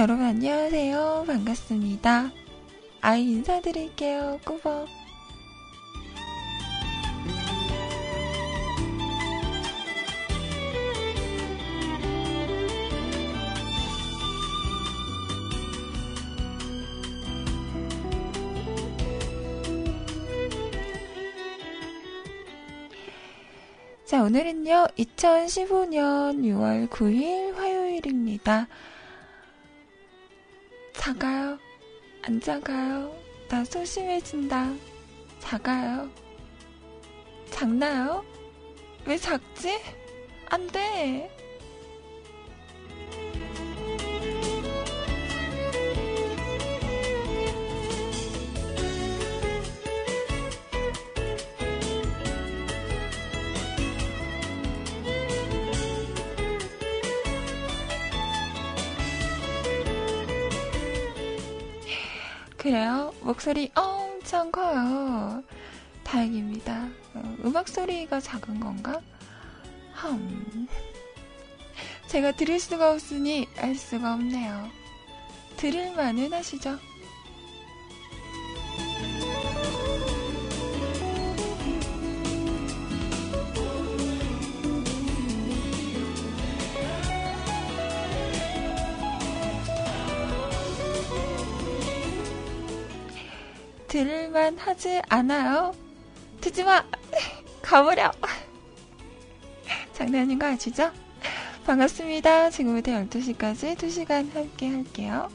여러분 안녕하세요. 반갑습니다. 아이 인사드릴게요. 꾸벅. 자, 오늘은요, 2015년 6월 9일 안 작아요? 나 소심해진다. 작아요? 작나요? 왜 작지? 안 돼! 그래요? 목소리 엄청 커요. 다행입니다. 어, 음악 소리가 작은 건가? 흠. 제가 들을 수가 없으니 알 수가 없네요. 들을만은 하시죠? 들을만 하지 않아요? 듣지 마! 가버려! 장난인 거 아시죠? 반갑습니다. 지금부터 12시까지 2시간 함께 할게요.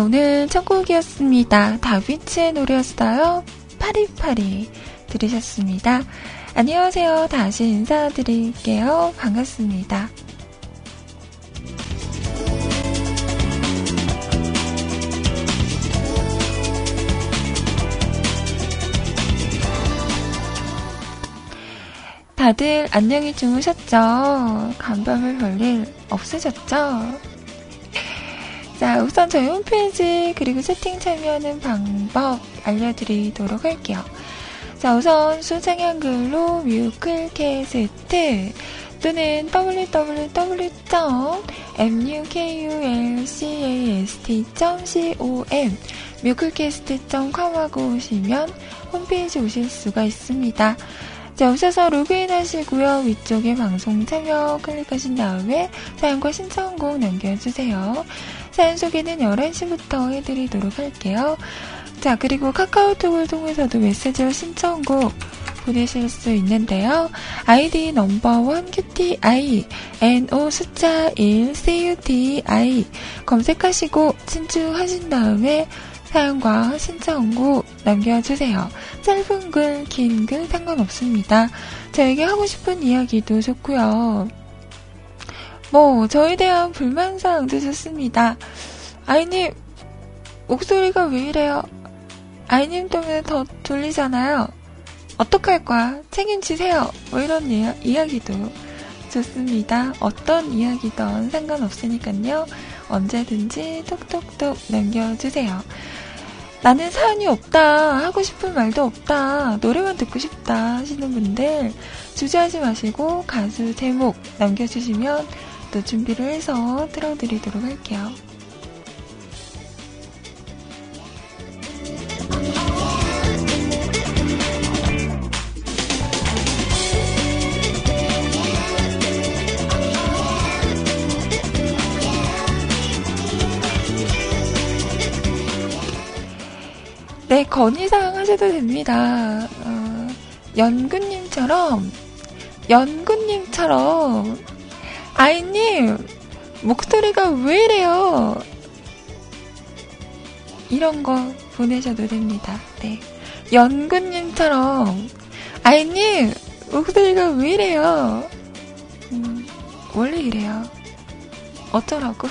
자, 오늘 첫 곡이었습니다. 다비치의 노래였어요. 파리파리 들으셨습니다. 안녕하세요. 다시 인사드릴게요. 반갑습니다. 다들 안녕히 주무셨죠? 간밤에 별일 없으셨죠? 자, 우선 저희 홈페이지 그리고 채팅 참여하는 방법 알려드리도록 할게요. 자, 우선 수정 한글로 뮤클 캐스트 또는 www.mukulcast.com 뮤클캐스트.com 하고 오시면 홈페이지 오실 수가 있습니다. 자, 오셔서 로그인 하시고요. 위쪽에 방송 참여 클릭하신 다음에 사연과 신청곡 남겨주세요. 사연 소개는 11시부터 해드리도록 할게요. 자, 그리고 카카오톡을 통해서도 메시지와 신청곡 보내실 수 있는데요. 아이디 넘버원 QTI, NO 숫자 1 CUTI 검색하시고 친추하신 다음에 사연과 신청곡 남겨주세요. 짧은 글, 긴 글 상관없습니다. 저에게 하고 싶은 이야기도 좋고요. 뭐, 저에 대한 불만사항도 좋습니다. 아이님, 목소리가 왜 이래요? 아이님 때문에 더 졸리잖아요. 어떡할 거야? 책임지세요. 뭐 이런 이야, 이야기도 좋습니다. 어떤 이야기든 상관없으니까요. 언제든지 톡톡톡 남겨주세요. 나는 사연이 없다. 하고 싶은 말도 없다. 노래만 듣고 싶다. 하시는 분들 주저하지 마시고 가수 제목 남겨주시면 또 준비를 해서 틀어드리도록 할게요. 네, 건의사항 하셔도 됩니다. 어, 연구님처럼, 연구님처럼, 아이님, 목소리가 왜 이래요? 이런 거 보내셔도 됩니다. 네. 연구님처럼, 아이님, 목소리가 왜 이래요? 음, 원래 이래요. 어쩌라고?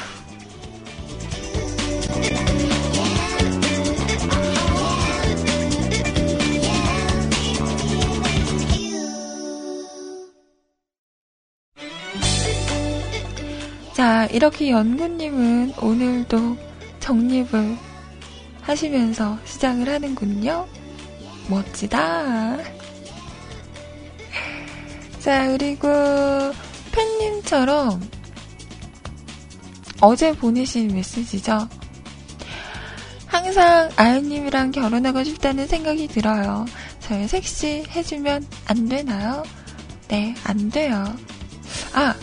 자, 이렇게 연구님은 오늘도 정립을 하시면서 시작을 하는군요. 멋지다. 자, 그리고 팬님처럼 어제 보내신 메시지죠. 항상 아연님이랑 결혼하고 싶다는 생각이 들어요. 저희 섹시 해주면 안 되나요? 네, 안 돼요. 아,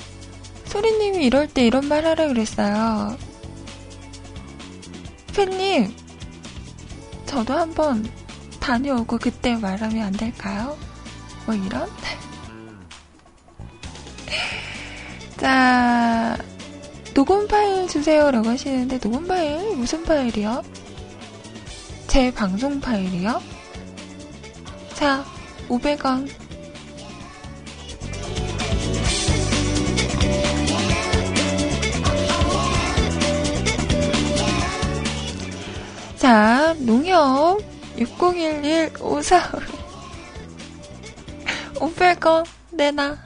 소리님이 이럴 때 이런 말 하라 그랬어요. 팬님, 저도 한번 다녀오고 그때 말하면 안 될까요? 뭐 이런? 자, 녹음 파일 주세요라고 하시는데 녹음 파일 무슨 파일이요? 제 방송 파일이요? 자, 500원 자, 농협 6011 54 500원 내놔.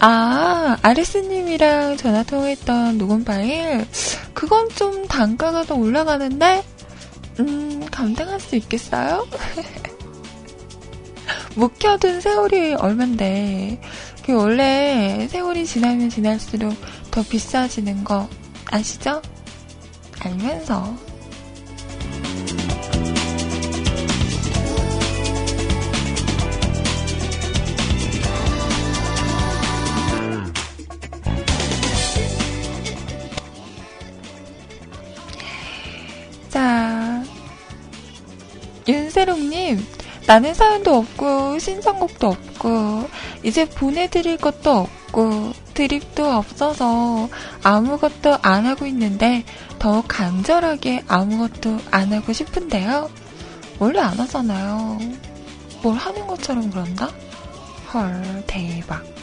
아, 아리스님이랑 전화 통화했던 녹음 파일, 그건 좀 단가가 더 올라가는데, 음, 감당할 수 있겠어요? 묵혀둔 세월이 얼만데, 그 원래 세월이 지나면 지날수록 더 비싸지는 거 아시죠? 알면서. 나는 사연도 없고 신청곡도 없고 이제 보내드릴 것도 없고 드립도 없어서 아무것도 안 하고 있는데 더 간절하게 아무것도 안 하고 싶은데요. 원래 안 하잖아요. 뭘 하는 것처럼 그런다? 헐, 대박.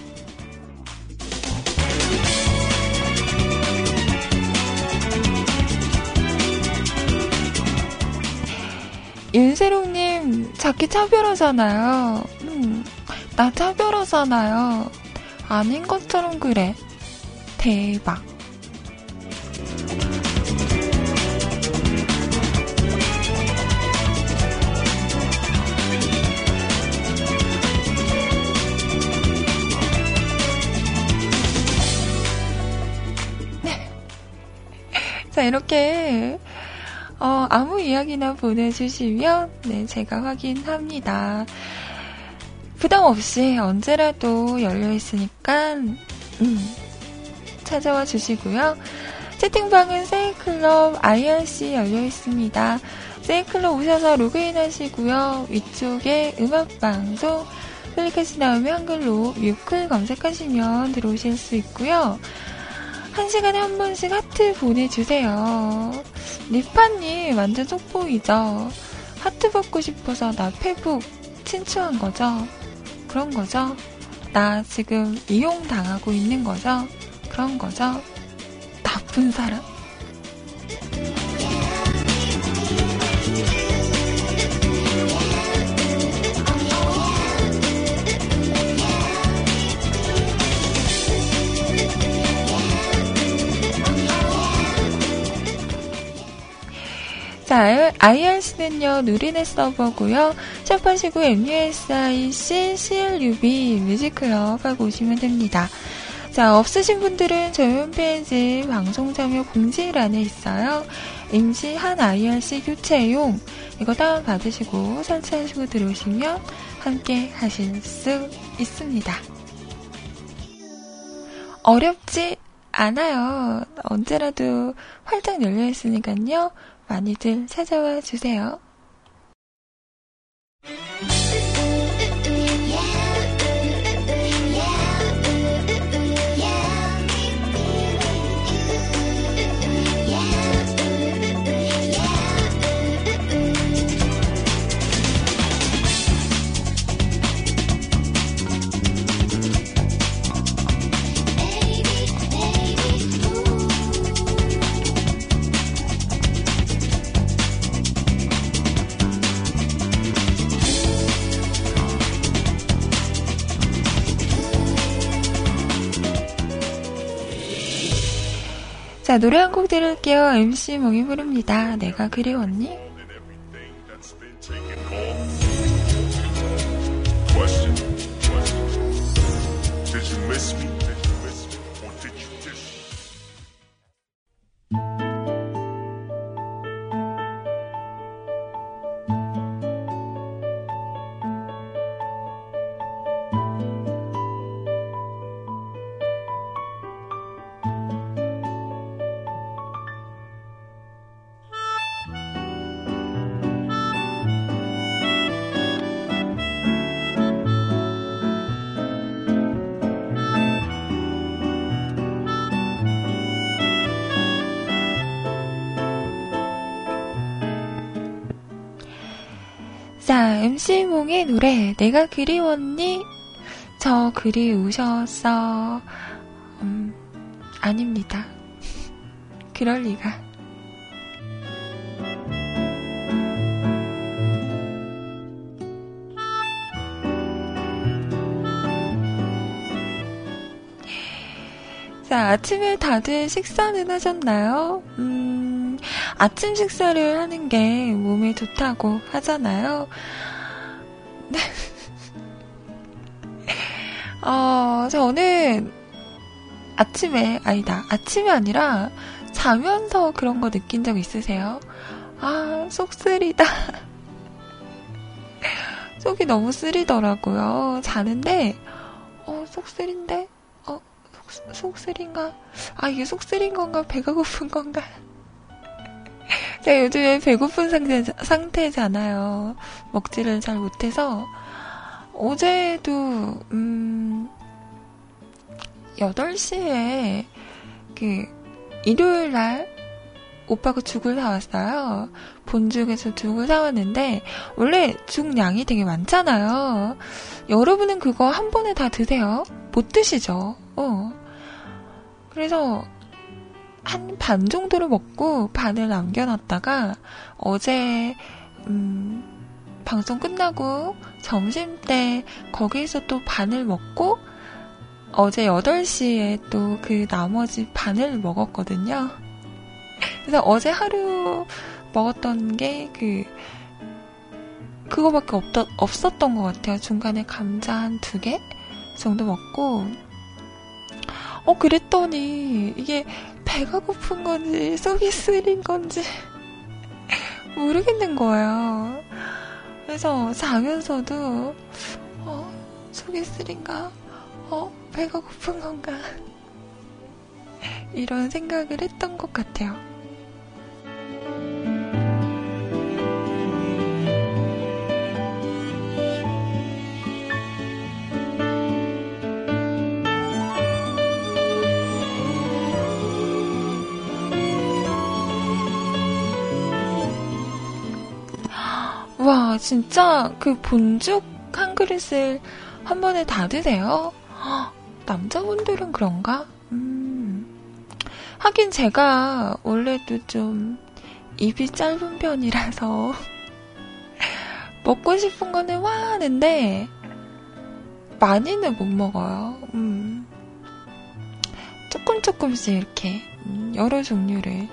윤세롱님, 자기 차별하잖아요. 음, 나 차별하잖아요. 아닌 것처럼 그래. 대박. 자, 이렇게 어, 아무 이야기나 보내주시면, 네, 제가 확인합니다. 부담 없이 언제라도 열려 있으니까, 음, 찾아와 주시고요. 채팅방은 세이클럽 IRC 열려 있습니다. 세이클럽 오셔서 로그인 하시고요. 위쪽에 음악방송 클릭하신 다음에 한글로 뮤클 검색하시면 들어오실 수 있고요. 한 시간에 한 번씩 하트 보내주세요. 리파님 완전 속보이죠? 하트 받고 싶어서 나 페북 친추한 거죠? 그런 거죠? 나 지금 이용당하고 있는 거죠? 그런 거죠? 나쁜 사람? 자, IRC는요, 누리넷 서버고요 샵하시고 MUSIC CLUB 뮤직클럽 하고 오시면 됩니다. 자, 없으신 분들은 저희 홈페이지 방송 참여 공지란에 있어요. 임시 한 IRC 교체용 이거 다운받으시고 설치하시고 들어오시면 함께 하실 수 있습니다. 어렵지 않아요. 언제라도 활짝 열려 있으니까요. 많이들 찾아와 주세요. 자, 노래 한 곡 들을게요. MC 몽이 부릅니다. 내가 그리웠니? MC몽의 노래, 내가 그리웠니? 저 그리우셨어. 음, 아닙니다. 그럴 리가. 자, 아침에 다들 식사는 하셨나요? 음, 아침 식사를 하는 게 몸에 좋다고 하잖아요. 어, 저는 아침에, 아니다. 아침이 아니라 자면서 그런 거 느낀 적 있으세요? 아, 속 쓰리다. 속이 너무 쓰리더라고요. 자는데, 어, 속 쓰린데? 어, 속, 속 쓰린가? 아, 이게 속 쓰린 건가? 배가 고픈 건가? 제가 요즘에 배고픈 상태, 상태잖아요. 먹지를 잘 못해서. 어제도, 음, 8시에, 그, 일요일 날, 오빠가 죽을 사왔어요. 본죽에서 죽을 사왔는데, 원래 죽 양이 되게 많잖아요. 여러분은 그거 한 번에 다 드세요? 못 드시죠? 어. 그래서, 한 반 정도를 먹고 반을 남겨놨다가 어제 음, 방송 끝나고 점심 때 거기서 또 반을 먹고 어제 8시에 또 그 나머지 반을 먹었거든요. 그래서 어제 하루 먹었던 게 그, 그거밖에 없, 없었던 것 같아요. 중간에 감자 한 두 개 정도 먹고, 어, 그랬더니, 이게 배가 고픈 건지, 속이 쓰린 건지, 모르겠는 거예요. 그래서 자면서도, 어, 속이 쓰린가? 어, 배가 고픈 건가? 이런 생각을 했던 것 같아요. 와, 진짜 그 본죽 한 그릇을 한 번에 다 드세요? 남자분들은 그런가? 음. 하긴 제가 원래도 좀 입이 짧은 편이라서 먹고 싶은 거는 와 하는데 많이는 못 먹어요. 음. 조금 조금씩 이렇게 음, 여러 종류를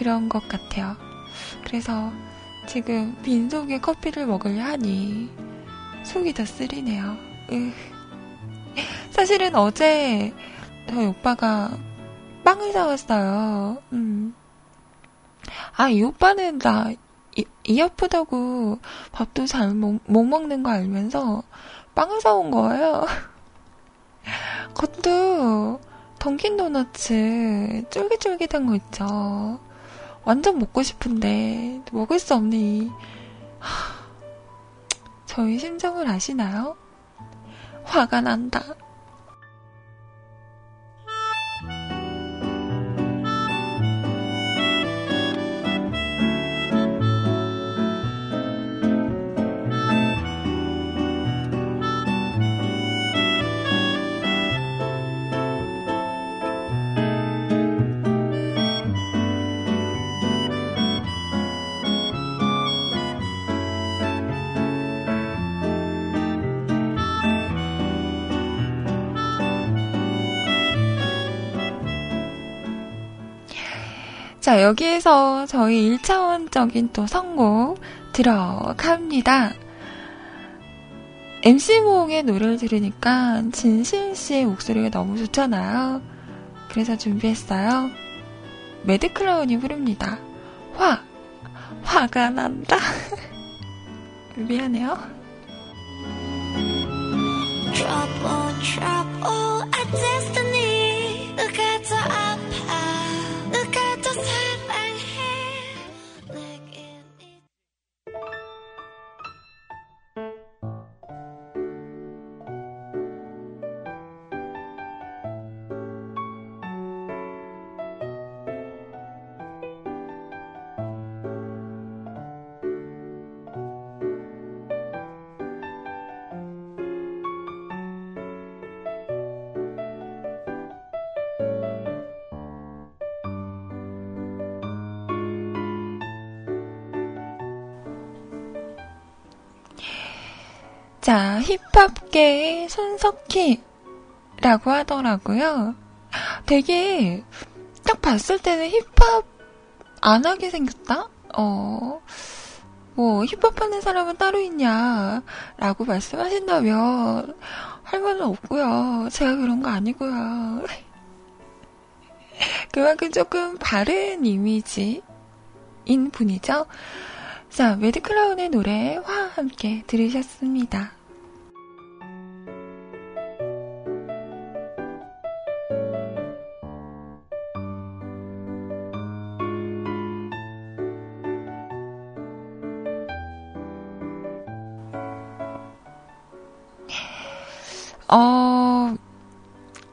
그런 것 같아요. 그래서 지금 빈속에 커피를 먹으려 하니 속이 더 쓰리네요. 으. 사실은 어제 저희 오빠가 빵을 사왔어요. 음. 아, 이 오빠는 나 이, 이 아프다고 밥도 잘못 먹는 거 알면서 빵을 사온 거예요. 그것도 던킨 도너츠 쫄깃쫄깃한 거 있죠. 완전 먹고 싶은데 먹을 수 없니. 하, 저희 심정을 아시나요? 화가 난다. 자, 여기에서 저희 1차원적인 또 선곡 들어갑니다. MC몽의 노래를 들으니까 진실 씨의 목소리가 너무 좋잖아요. 그래서 준비했어요. 매드클라운이 부릅니다. 화! 화가 난다. 미안해요. Trouble, trouble, 힙합계의 손석희라고 하더라고요. 되게 딱 봤을 때는 힙합 안 하게 생겼다? 어, 뭐, 힙합 하는 사람은 따로 있냐? 라고 말씀하신다면, 할 말은 없고요. 제가 그런 거 아니고요. 그만큼 조금 바른 이미지인 분이죠. 자, 매드클라운의 노래, 화 함께 들으셨습니다.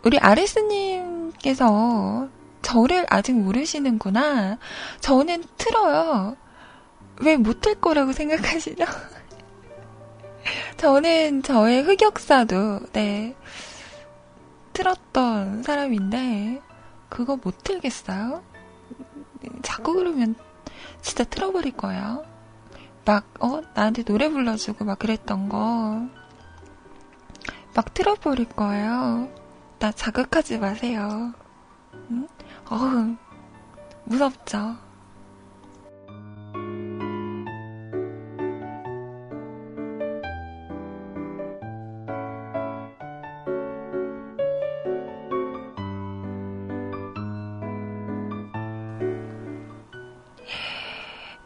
우리 아레스님께서 저를 아직 모르시는구나. 저는 틀어요. 왜 못 틀 거라고 생각하시죠? 저는 저의 흑역사도, 네, 틀었던 사람인데, 그거 못 틀겠어요? 자꾸 그러면 진짜 틀어버릴 거예요. 막, 어, 나한테 노래 불러주고 막 그랬던 거. 막 틀어버릴 거예요. 나 자극하지 마세요. 응? 어우, 무섭죠?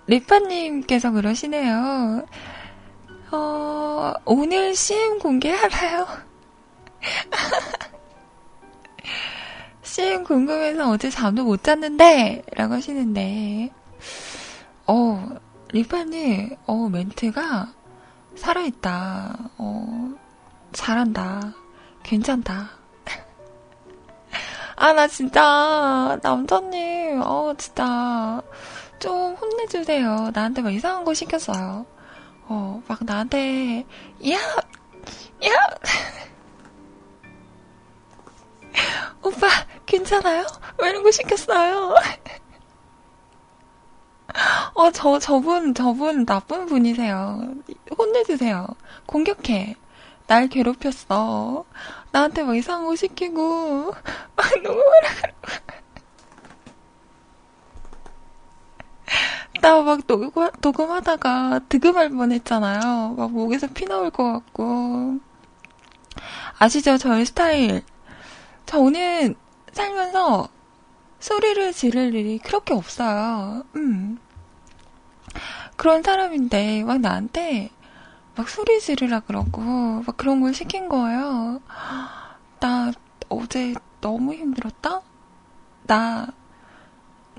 리파님께서 그러시네요. 어, 오늘 CM 공개하나요? CM 궁금해서 어제 잠도 못 잤는데, 라고 하시는데, 어, 리파님, 어, 멘트가 살아있다. 어, 잘한다. 괜찮다. 아, 나 진짜, 남자님, 어, 진짜, 좀 혼내주세요. 나한테 막 이상한 거 시켰어요. 어, 막 나한테, 야! 야! 오빠, 괜찮아요? 왜 이런 거 시켰어요? 어, 저, 저분, 저분 나쁜 분이세요. 혼내주세요. 공격해. 날 괴롭혔어. 나한테 막 이상한 거 시키고, 막 녹음을 하고. 나막 녹음, 녹음하다가 득음할 뻔 했잖아요. 막 목에서 피 나올 것 같고. 아시죠? 저의 스타일. 저는 살면서 소리를 지를 일이 그렇게 없어요. 음. 그런 사람인데, 막 나한테 막 소리 지르라 그러고, 막 그런 걸 시킨 거예요. 나 어제 너무 힘들었다? 나,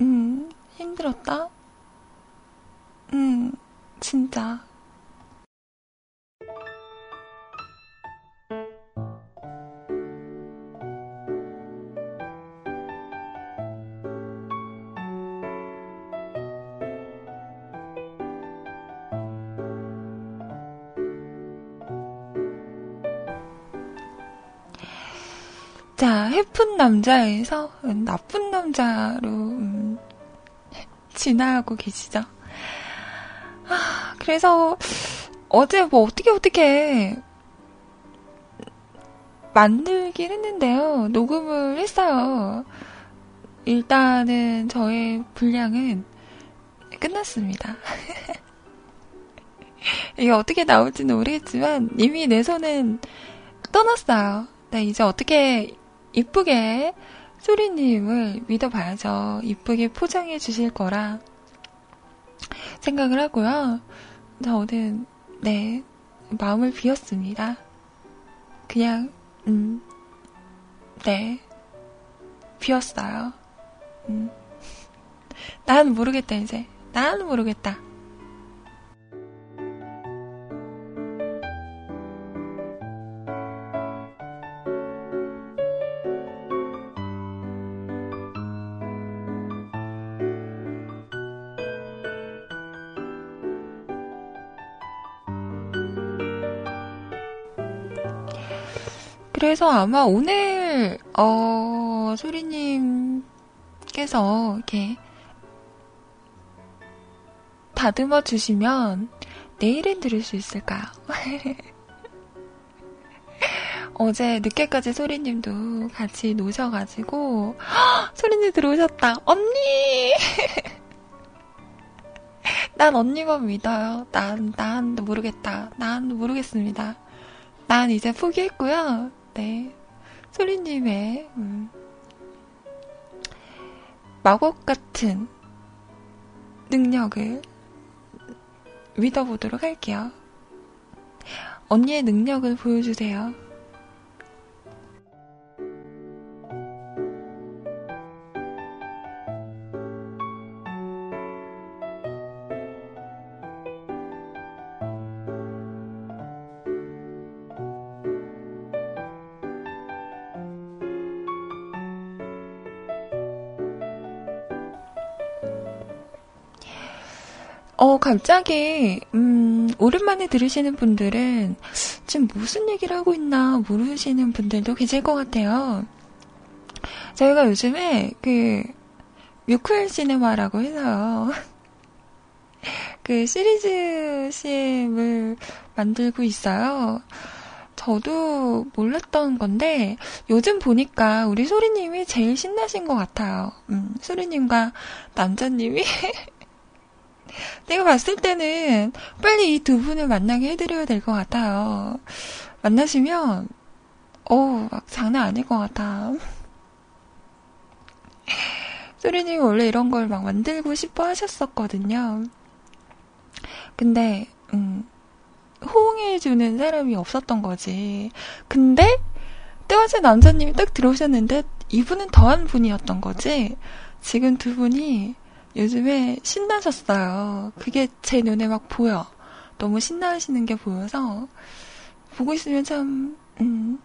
음, 힘들었다? 음, 진짜. 자, 해픈 남자에서 나쁜 남자로 음, 진화하고 계시죠? 아, 그래서 어제 뭐 어떻게 어떻게 만들긴 했는데요. 녹음을 했어요. 일단은 저의 분량은 끝났습니다. 이게 어떻게 나올지는 모르겠지만 이미 내 손은 떠났어요. 네, 이제 어떻게 이쁘게 소리님을 믿어봐야죠. 이쁘게 포장해 주실 거라 생각을 하고요. 저는, 네, 마음을 비웠습니다. 그냥, 음, 네, 비웠어요. 음. 난 모르겠다, 이제. 난 모르겠다. 그래서 아마 오늘, 어, 소리님께서 이렇게 다듬어 주시면 내일은 들을 수 있을까요? 어제 늦게까지 소리님도 같이 노셔가지고, 소리님 들어오셨다. 언니! 난 언니만 믿어요. 난, 난 모르겠다. 난 모르겠습니다. 난 이제 포기했고요. 네. 소리님의, 음, 마법 같은 능력을 믿어보도록 할게요. 언니의 능력을 보여주세요. 어, 갑자기, 음, 오랜만에 들으시는 분들은 지금 무슨 얘기를 하고 있나 모르시는 분들도 계실 것 같아요. 저희가 요즘에 그, 뮤클 시네마라고 해서요. 그 시리즈 CM을 만들고 있어요. 저도 몰랐던 건데 요즘 보니까 우리 소리님이 제일 신나신 것 같아요. 음, 소리님과 남자님이 내가 봤을 때는 빨리 이 두 분을 만나게 해드려야 될 것 같아요. 만나시면, 어우, 막 장난 아닐 것 같아. 소리님이 원래 이런 걸 막 만들고 싶어 하셨었거든요. 근데, 음, 호응해주는 사람이 없었던 거지. 근데, 때마침 남자님이 딱 들어오셨는데, 이분은 더한 분이었던 거지. 지금 두 분이 요즘에 신나셨어요. 그게 제 눈에 막 보여. 너무 신나하시는 게 보여서 보고 있으면 참 음,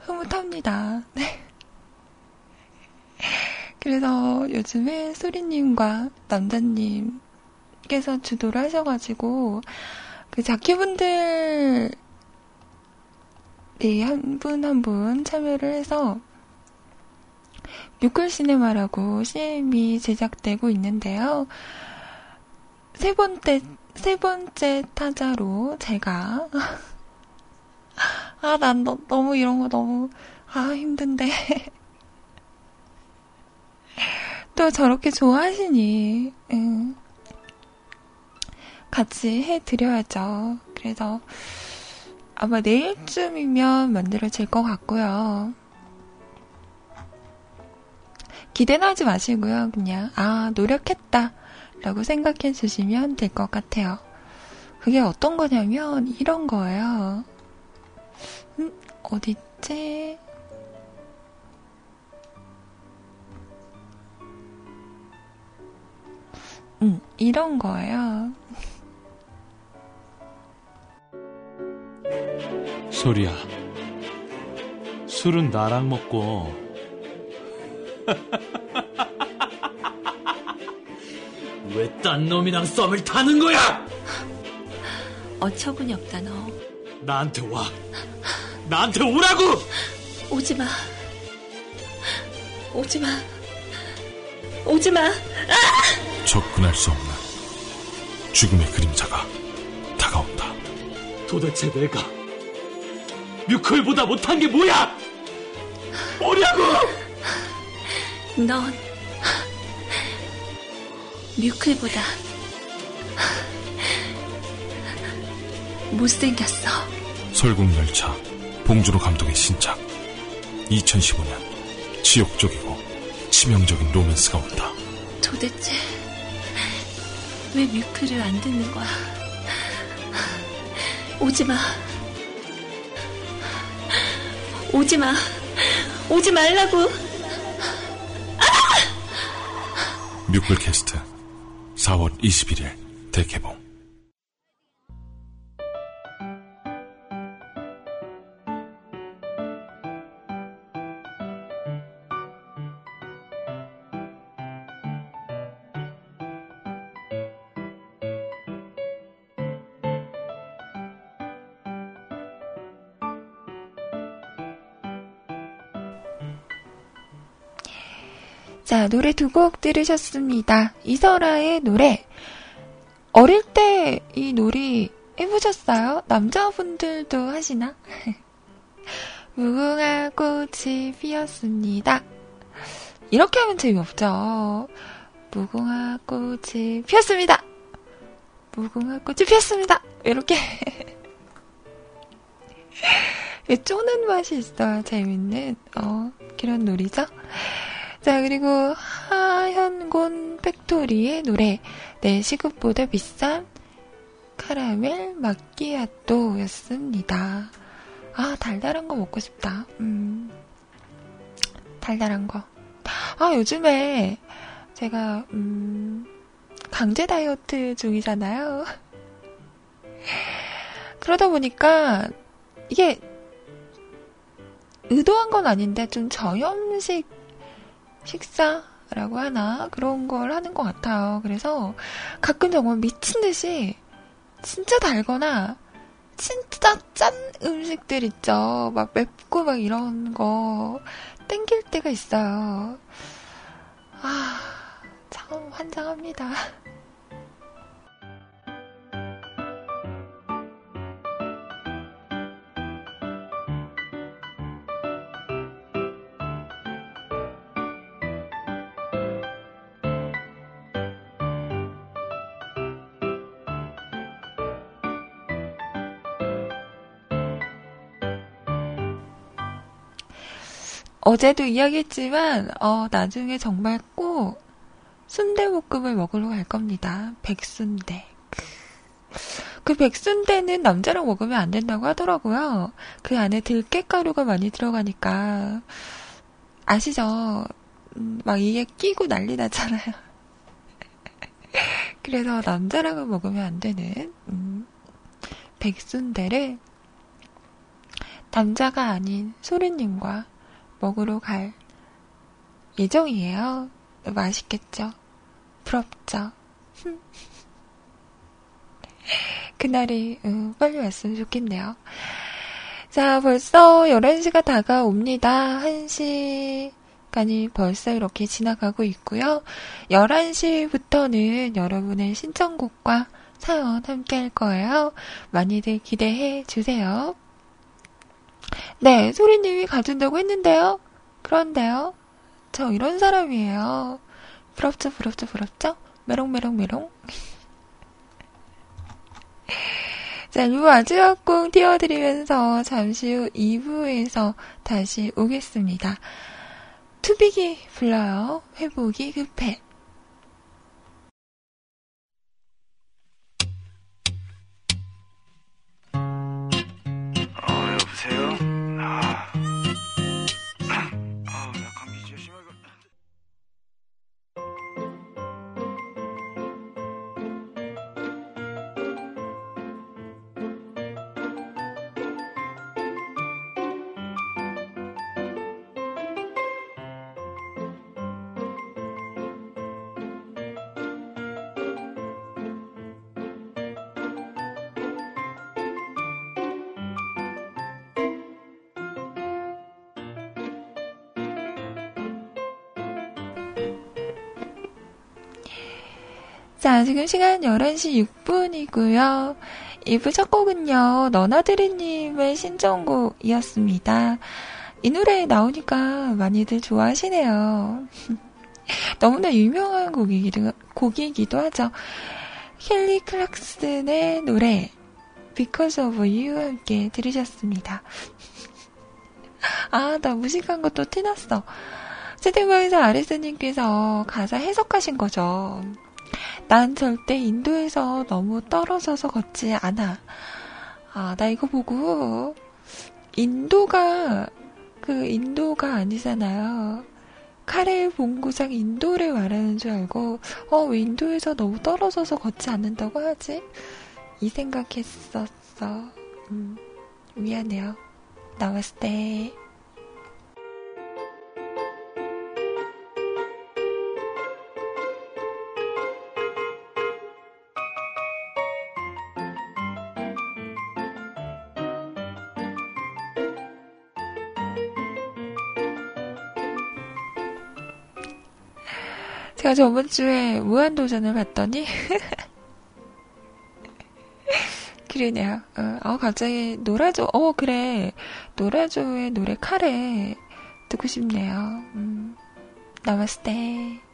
흐뭇합니다. 네. 그래서 요즘에 소리님과 남자님께서 주도를 하셔가지고, 그 자키분들이 한 분 한 분 참여를 해서, 뮤클 시네마라고 CM이 제작되고 있는데요. 세 번째, 세 번째 타자로 제가, 아, 난 너, 너무 이런 거 너무, 아, 힘든데. 또 저렇게 좋아하시니, 응. 같이 해드려야죠. 그래서 아마 내일쯤이면 만들어질 것 같고요. 기대는 하지 마시고요. 그냥, 아, 노력했다. 라고 생각해 주시면 될 것 같아요. 그게 어떤 거냐면, 이런 거예요. 음, 어딨지? 음, 이런 거예요. 소리야. 술은 나랑 먹고. 왜 딴 놈이랑 썸을 타는 거야? 어처구니 없다 너. 나한테 와. 나한테 오라고! 오지 마. 오지 마. 오지 마. 접근할 수 없는 죽음의 그림자가 다가온다. 도대체 내가 뮤클보다 못한 게 뭐야? 뭐냐고! 넌 뮤클보다 못생겼어. 설국열차 봉준호 감독의 신작 2015년 지옥적이고 치명적인 로맨스가 온다. 도대체 왜 뮤클을 안 듣는 거야? 오지 마. 오지 마. 오지 말라고. 뮤클캐스트 4월 21일 대개봉 자, 노래 두 곡 들으셨습니다. 이설아의 노래. 어릴 때 이 놀이 해보셨어요? 남자분들도 하시나? 무궁화 꽃이 피었습니다. 이렇게 하면 재미없죠. 무궁화 꽃이 피었습니다. 무궁화 꽃이 피었습니다. 이렇게. 쪼는 맛이 있어야 재밌는, 어, 그런 놀이죠. 자, 그리고 하현곤 팩토리의 노래, 내 시급보다 비싼 카라멜 마끼아또 였습니다. 아, 달달한 거 먹고 싶다. 음, 달달한 거. 아, 요즘에 제가, 음, 강제 다이어트 중이잖아요. 그러다 보니까 이게 의도한 건 아닌데 좀 저염식 식사라고 하나 그런 걸 하는 것 같아요. 그래서 가끔 정말 미친 듯이 진짜 달거나 진짜 짠 음식들 있죠. 막 맵고 막 이런 거 땡길 때가 있어요. 아, 참 환장합니다. 어제도 이야기했지만, 어, 나중에 정말 꼭 순대볶음을 먹으러 갈 겁니다. 백순대. 그 백순대는 남자랑 먹으면 안 된다고 하더라고요. 그 안에 들깨가루가 많이 들어가니까. 아시죠? 음, 막 이게 끼고 난리 나잖아요. 그래서 남자랑은 먹으면 안 되는, 음, 백순대를 남자가 아닌 소리님과 먹으러 갈 예정이에요. 맛있겠죠? 부럽죠? 그날이 음, 빨리 왔으면 좋겠네요. 자, 벌써 11시가 다가옵니다. 1시간이 벌써 이렇게 지나가고 있고요. 11시부터는 여러분의 신청곡과 사연 함께 할 거예요. 많이들 기대해 주세요. 네, 소리님이 가준다고 했는데요. 그런데요. 저 이런 사람이에요. 부럽죠, 부럽죠, 부럽죠? 메롱메롱 메롱. 자, 이 마지막 곡 띄워드리면서 잠시 후 2부에서 다시 오겠습니다. 투빅이 불러요. 회복이 급해. 어, 자, 지금 시간 11시 6분이고요. 2부 첫 곡은요, 너나드리님의 신청곡이었습니다. 이 노래 나오니까 많이들 좋아하시네요. 너무나 유명한 곡이기도, 곡이기도 하죠. 켈리 클락슨의 노래, Because of You 함께 들으셨습니다. 아, 나 무식한 것도 티났어. 채팅방에서 아레스님께서 가사 해석하신 거죠. 난 절대 인도에서 너무 떨어져서 걷지 않아. 아, 나 이거 보고, 인도가, 그, 인도가 아니잖아요. 카레 본고장 인도를 말하는 줄 알고, 어, 왜 인도에서 너무 떨어져서 걷지 않는다고 하지? 이 생각했었어. 음, 미안해요. 나왔을 때. 제가 저번 주에 무한도전을 봤더니, 그러네요. 어, 어, 갑자기 노라조, 어, 그래. 노라조의 노래 카레 듣고 싶네요. 음, 나마스테.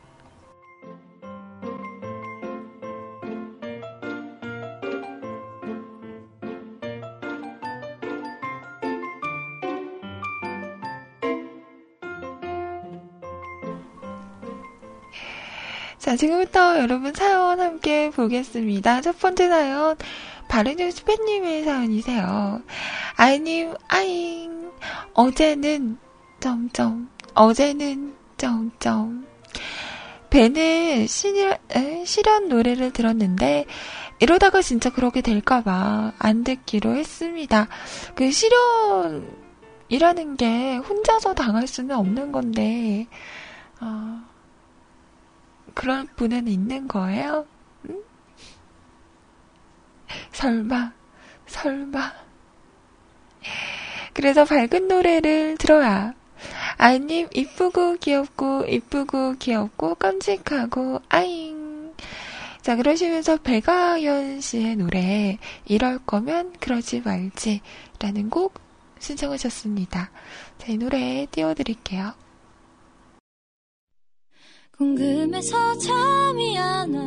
자, 지금부터 여러분 사연 함께 보겠습니다. 첫 번째 사연, 바르뉴 스페님의 사연이세요. 아이님, 아잉. 어제는, 점점, 어제는, 점점. 배는 실현, 실현 노래를 들었는데, 이러다가 진짜 그렇게 될까봐 안 듣기로 했습니다. 그 실현이라는 게 혼자서 당할 수는 없는 건데, 어, 그럴 분은 있는 거예요? 응? 설마, 설마. 그래서 밝은 노래를 들어야. 아이님, 이쁘고 귀엽고, 이쁘고 귀엽고, 깜찍하고, 아잉. 자, 그러시면서 배가연 씨의 노래, 이럴 거면 그러지 말지, 라는 곡 신청하셨습니다. 자, 이 노래 띄워드릴게요. 궁금해서 잠이 안 와.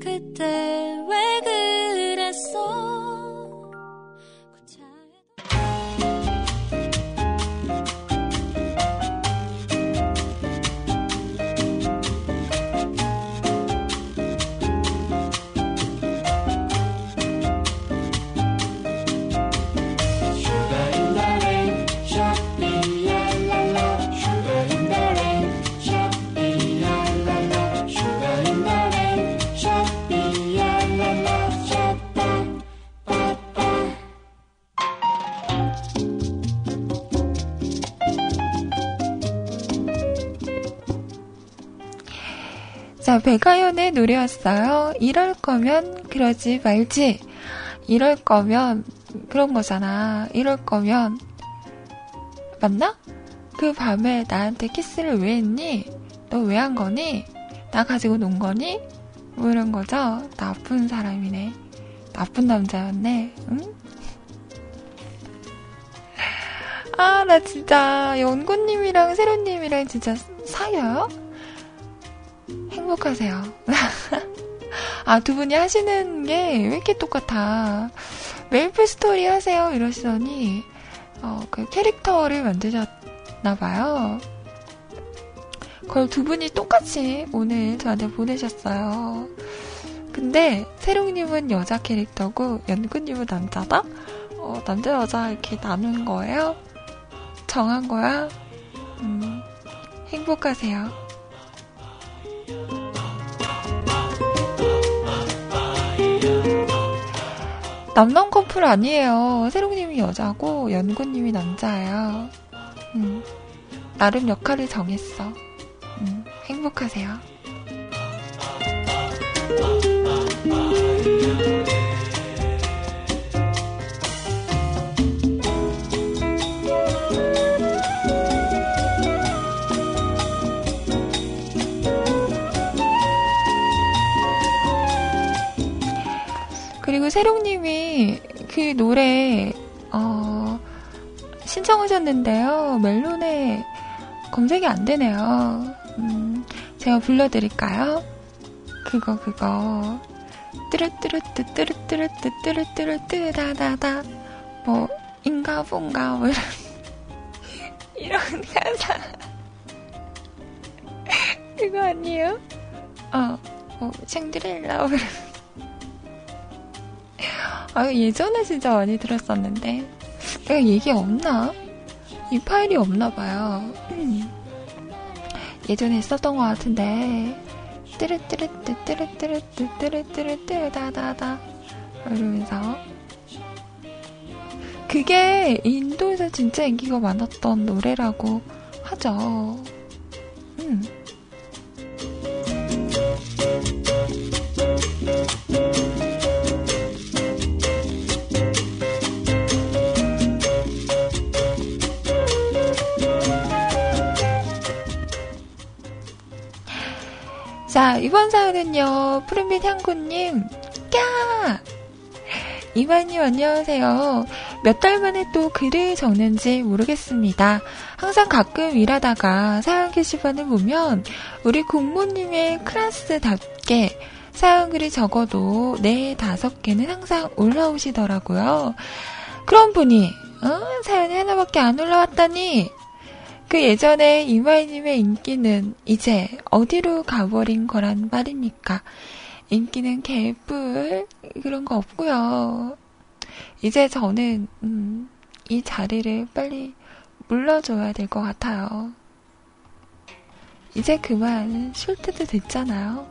그때 왜 그랬어? 자, 백아연의 노래였어요. 이럴 거면 그러지 말지. 이럴 거면 그런 거잖아. 이럴 거면 맞나? 그 밤에 나한테 키스를 왜 했니? 너 왜 한 거니? 나 가지고 논 거니? 뭐 이런 거죠? 나쁜 사람이네. 나쁜 남자였네. 응? 아, 나 진짜 연구님이랑 세로님이랑 진짜 사겨요? 행복하세요. 아, 두 분이 하시는 게 왜 이렇게 똑같아. 메이플 스토리 하세요. 이러시더니, 어, 그 캐릭터를 만드셨나봐요. 그걸 두 분이 똑같이 오늘 저한테 보내셨어요. 근데, 세롱님은 여자 캐릭터고, 연구님은 남자다? 어, 남자, 여자 이렇게 나눈 거예요? 정한 거야? 음, 행복하세요. 남남 커플 아니에요. 세롱님이 여자고 연구님이 남자예요. 음, 나름 역할을 정했어. 음, 행복하세요. 그리고 세롱님이 그 노래 어, 신청하셨는데요. 멜론에 검색이 안 되네요. 음, 제가 불러드릴까요? 그거 그거 뚜루뚜루뚜 뚜루뚜루뚜 뚜루뚜루뚜 다다다 뭐 인가 본가 뭐 이런 이런 가사 그거 아니에요? 어, 뭐 샹드릴라 뭐 이런 아, 예전에 진짜 많이 들었었는데. 내가 얘기 없나? 이 파일이 없나 봐요. 음. 예전에 썼던 것 같은데. 뚜르뚜르뚜 뚜르뚜르뚜 뚜르뚜르뚜 다다다 이러면서 그게 인도에서 진짜 인기가 많았던 노래라고 하죠. 음. 자, 이번 사연은요, 푸른빛 향구님, 까! 이만님 안녕하세요. 몇 달 만에 또 글을 적는지 모르겠습니다. 항상 가끔 일하다가 사연 게시판을 보면 우리 국모님의 클래스답게 사연 글을 적어도 네 다섯 개는 항상 올라오시더라고요. 그런 분이 어? 사연이 하나밖에 안 올라왔다니 그 예전에 이마이님의 인기는 이제 어디로 가버린 거란 말입니까? 인기는 개뿔 그런 거 없고요. 이제 저는 음, 이 자리를 빨리 물러줘야 될 것 같아요. 이제 그만 쉴 때도 됐잖아요.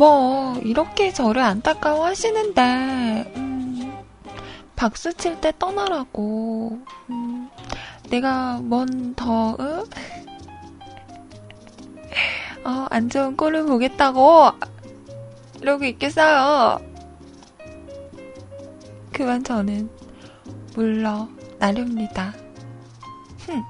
뭐 이렇게 저를 안타까워 하시는데 음, 박수 칠 때 떠나라고 음, 내가 뭔 더 응? 어, 안 좋은 꼴을 보겠다고 이러고 있겠어요 그만 저는 물러 나렵니다 흠.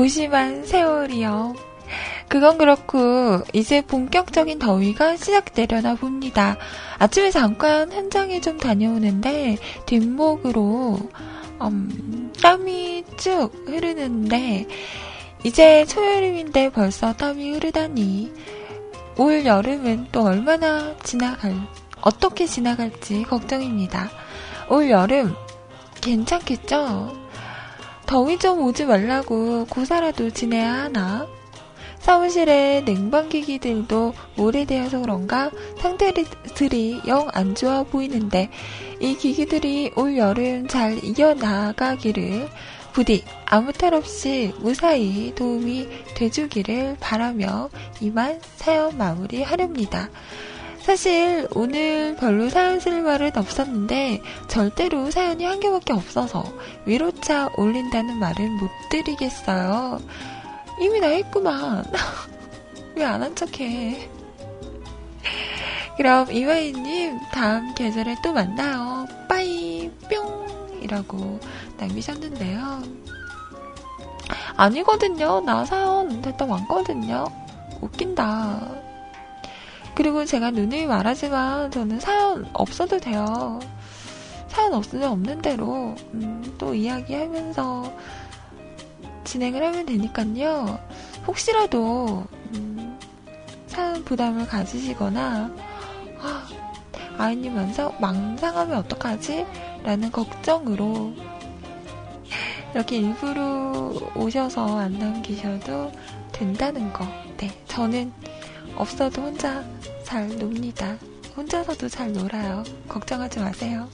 무심한 세월이요. 그건 그렇고 이제 본격적인 더위가 시작되려나 봅니다. 아침에 잠깐 현장에 좀 다녀오는데 뒷목으로 음, 땀이 쭉 흐르는데 이제 초여름인데 벌써 땀이 흐르다니 올 여름은 또 얼마나 지나갈 어떻게 지나갈지 걱정입니다. 올 여름 괜찮겠죠? 더위 좀 오지 말라고 고사라도 지내야 하나? 사무실에 냉방기기들도 오래되어서 그런가 상태들이 영 안 좋아 보이는데 이 기기들이 올 여름 잘 이겨나가기를 부디 아무 탈 없이 무사히 도움이 돼주기를 바라며 이만 사연 마무리하렵니다. 사실 오늘 별로 사연 쓸 말은 없었는데 절대로 사연이 한 개밖에 없어서 위로차 올린다는 말은 못 드리겠어요. 이미 다 했구만. 왜 안 한 척해? 그럼 이화이님 다음 계절에 또 만나요. 빠이 뿅 이라고 남기셨는데요. 아니거든요. 나 사연 됐다 왔거든요. 웃긴다. 그리고 제가 누누이 말하지만 저는 사연 없어도 돼요. 사연 없으면 없는 대로 음, 또 이야기하면서 진행을 하면 되니까요. 혹시라도 음, 사연 부담을 가지시거나 아, 아이님 망상, 망상하면 어떡하지? 라는 걱정으로 이렇게 일부러 오셔서 안 남기셔도 된다는 거. 네, 저는 없어도 혼자 잘 놉니다. 혼자서도 잘 놀아요. 걱정하지 마세요.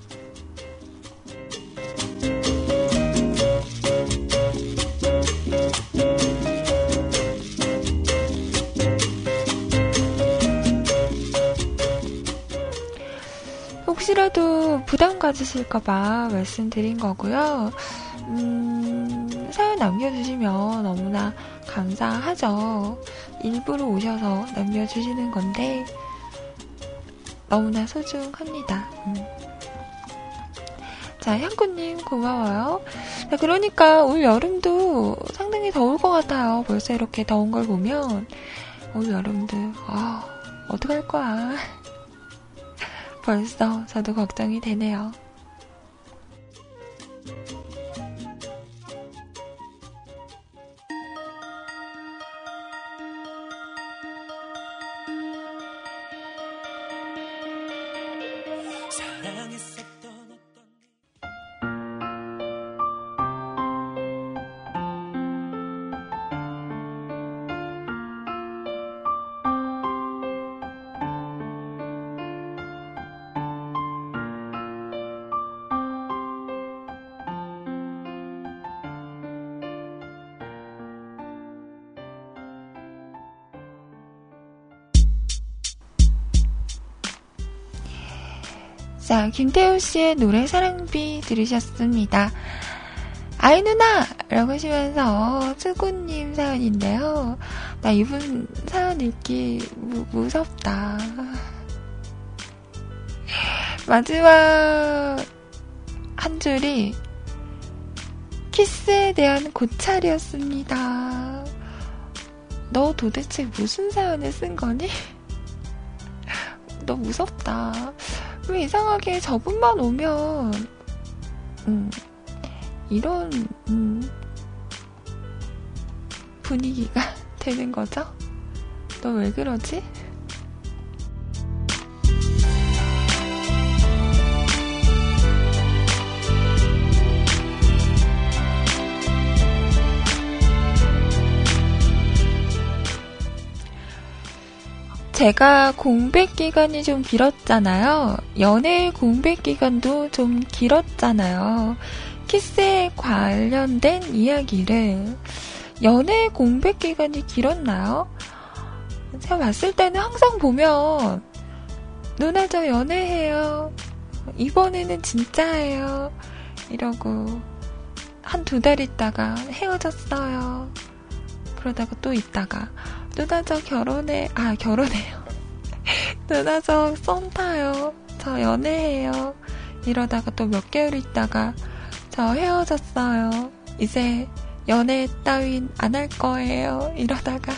혹시라도 부담 가지실까봐 말씀드린 거고요. 음, 사연 남겨주시면 너무나 감사하죠. 일부러 오셔서 남겨주시는 건데, 너무나 소중합니다. 음. 자, 향구님 고마워요. 자, 그러니까 올 여름도 상당히 더울 것 같아요. 벌써 이렇게 더운 걸 보면. 올 여름도, 아, 어떡할 거야. 벌써 저도 걱정이 되네요. 자, 김태우 씨의 노래 사랑비 들으셨습니다. 아이 누나! 라고 하시면서 수구님 사연인데요. 나 이분 사연 읽기 무, 무섭다. 마지막 한 줄이 키스에 대한 고찰이었습니다. 너 도대체 무슨 사연을 쓴 거니? 너 무섭다. 왜 이상하게 저분만 오면, 음, 이런, 음, 분위기가 되는 거죠? 너 왜 그러지? 제가 공백 기간이 좀 길었잖아요. 연애 공백 기간도 좀 길었잖아요. 키스에 관련된 이야기를 연애 공백 기간이 길었나요? 제가 봤을 때는 항상 보면 누나 저 연애해요. 이번에는 진짜예요. 이러고 한 두 달 있다가 헤어졌어요. 그러다가 또 있다가 누나 저 결혼해 아 결혼해요. 누나 저 썸 타요. 저 연애해요. 이러다가 또 몇 개월 있다가 저 헤어졌어요. 이제 연애 따윈 안 할 거예요. 이러다가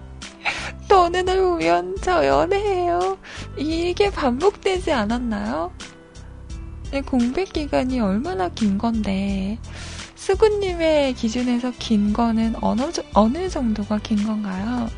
또 어느 날 보면 저 연애해요. 이게 반복되지 않았나요? 공백 기간이 얼마나 긴 건데 수구님의 기준에서 긴 거는 어느, 어느 정도가 긴 건가요?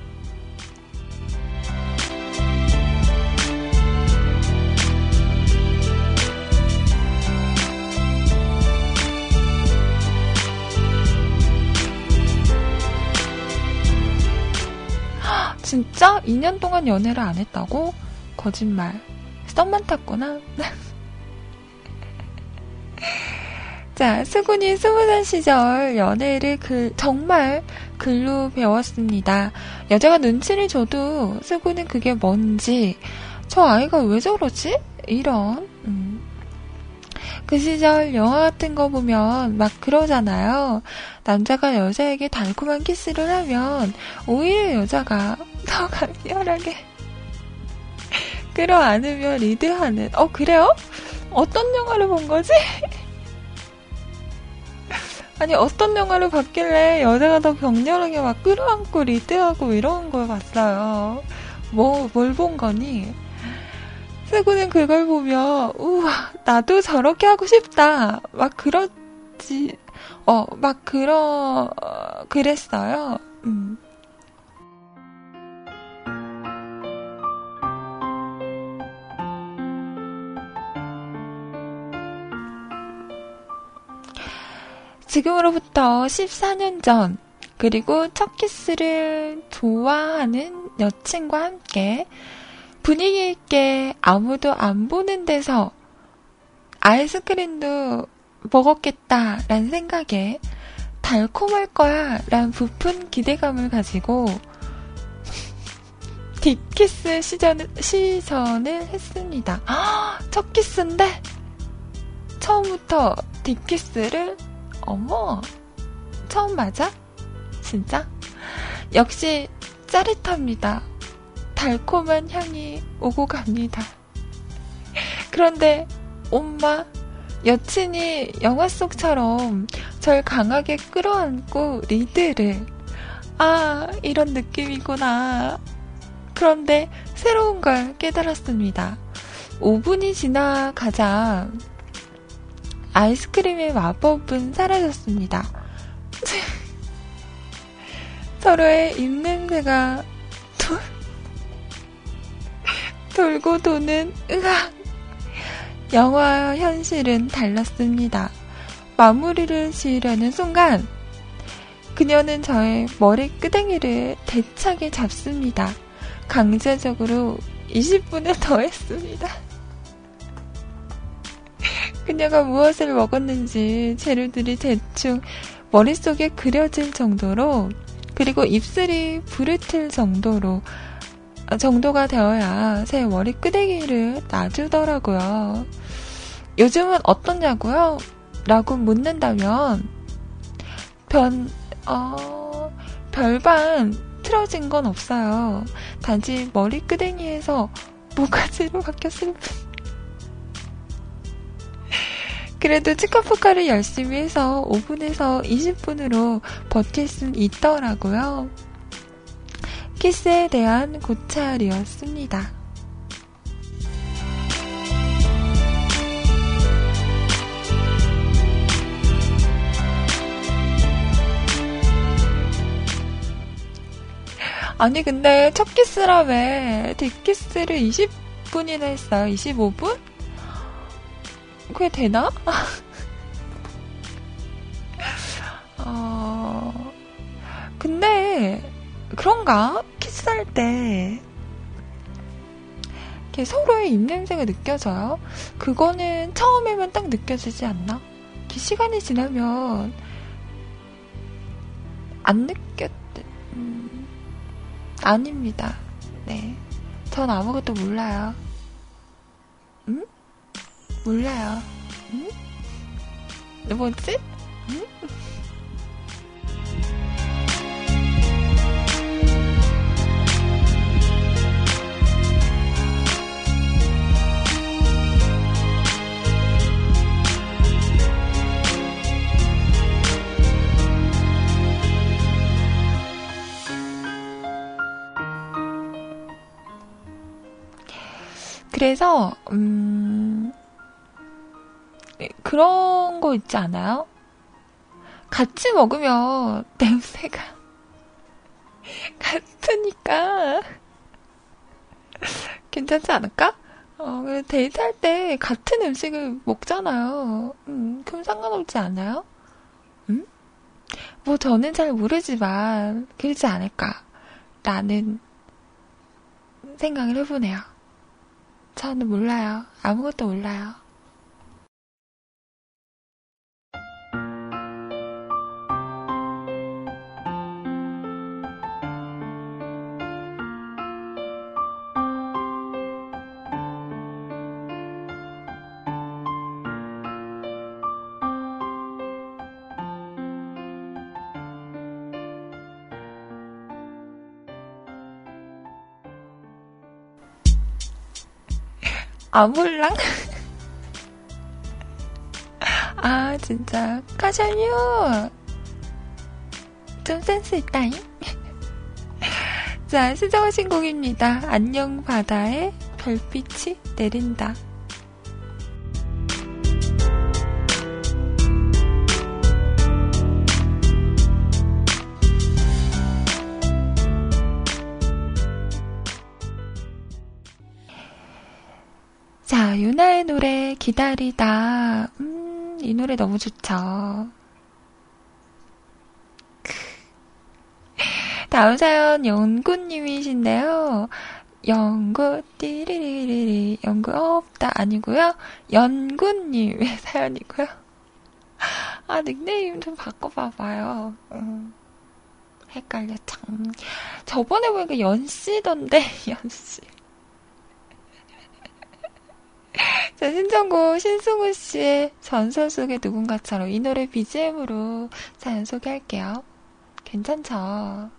진짜 2년 동안 연애를 안 했다고? 거짓말. 썸만 탔구나? 자, 수군이 스무 살 시절 연애를 그, 정말 글로 배웠습니다. 여자가 눈치를 줘도 수군은 그게 뭔지, 저 아이가 왜 저러지? 이런, 음. 그 시절 영화 같은 거 보면 막 그러잖아요. 남자가 여자에게 달콤한 키스를 하면 오히려 여자가 더 강렬하게 끌어안으며 리드하는. 어, 그래요? 어떤 영화를 본 거지? 아니, 어떤 영화를 봤길래 여자가 더 격렬하게 막 끌어안고 리드하고 이런 걸 봤어요. 뭐, 뭘 본 거니? 세구는 그걸 보며, 우와, 나도 저렇게 하고 싶다. 막 그렇지, 어, 막 그러, 그랬어요. 음. 지금으로부터 14년 전, 그리고 첫 키스를 좋아하는 여친과 함께 분위기 있게 아무도 안 보는 데서 아이스크림도 먹었겠다라는 생각에 달콤할 거야 라는 부푼 기대감을 가지고 딥키스 시전을, 시전을 했습니다. 첫 키스인데 처음부터 딥키스를 어머 처음 맞아? 진짜? 역시 짜릿합니다. 달콤한 향이 오고 갑니다. 그런데 엄마 여친이 영화 속처럼 절 강하게 끌어안고 리드를 아 이런 느낌이구나. 그런데 새로운 걸 깨달았습니다. 5분이 지나가자 아이스크림의 마법은 사라졌습니다. 서로의 입냄새가 도, 돌고 도는 으악! 영화와 현실은 달랐습니다. 마무리를 지으려는 순간 그녀는 저의 머리 끄댕이를 대차게 잡습니다. 강제적으로 20분을 더 했습니다. 그녀가 무엇을 먹었는지 재료들이 대충 머릿속에 그려질 정도로 그리고 입술이 부르틀 정도로 정도가 되어야 새 머리 끄댕이를 놔주더라고요. 요즘은 어떻냐고요? 라고 묻는다면 변, 어, 별반 틀어진 건 없어요. 단지 머리 끄댕이에서 모가지로 바뀌었을 뿐. 그래도 치카푸카를 열심히 해서 5분에서 20분으로 버틸 수 있더라고요. 키스에 대한 고찰이었습니다. 아니 근데 첫 키스라며 뒷키스를 20분이나 했어요. 25분? 그게 되나? 어, 근데 그런가? 키스할 때 이렇게 서로의 입냄새가 느껴져요. 그거는 처음에만 딱 느껴지지 않나? 시간이 지나면 안 느꼈, 음, 아닙니다. 네. 전 아무것도 몰라요. 응? 몰라요. 응? 뭐지? 응? 그래서 음 그런 거 있지 않아요? 같이 먹으면 냄새가 같으니까 괜찮지 않을까? 어, 데이트할 때 같은 음식을 먹잖아요. 음, 그럼 상관없지 않아요? 음? 뭐 저는 잘 모르지만 그러지 않을까? 라는 생각을 해보네요. 저는 몰라요. 아무것도 몰라요. 아몰랑? 아, 진짜. 까샬류! 좀 센스 있다잉? 자, 시정하신 곡입니다. 안녕 바다에 별빛이 내린다. 노래 기다리다. 음, 이 노래 너무 좋죠. 다음 사연 연구님이신데요. 연구 띠리리리리 연구 없다 아니고요. 연구님의 사연이고요. 아 닉네임 좀 바꿔봐봐요. 음, 헷갈려 참. 저번에 보니까 연씨던데 연씨. 자, 신청곡 신승우 씨의 전설 속의 누군가처럼 이 노래 BGM으로 사연 소개할게요. 괜찮죠?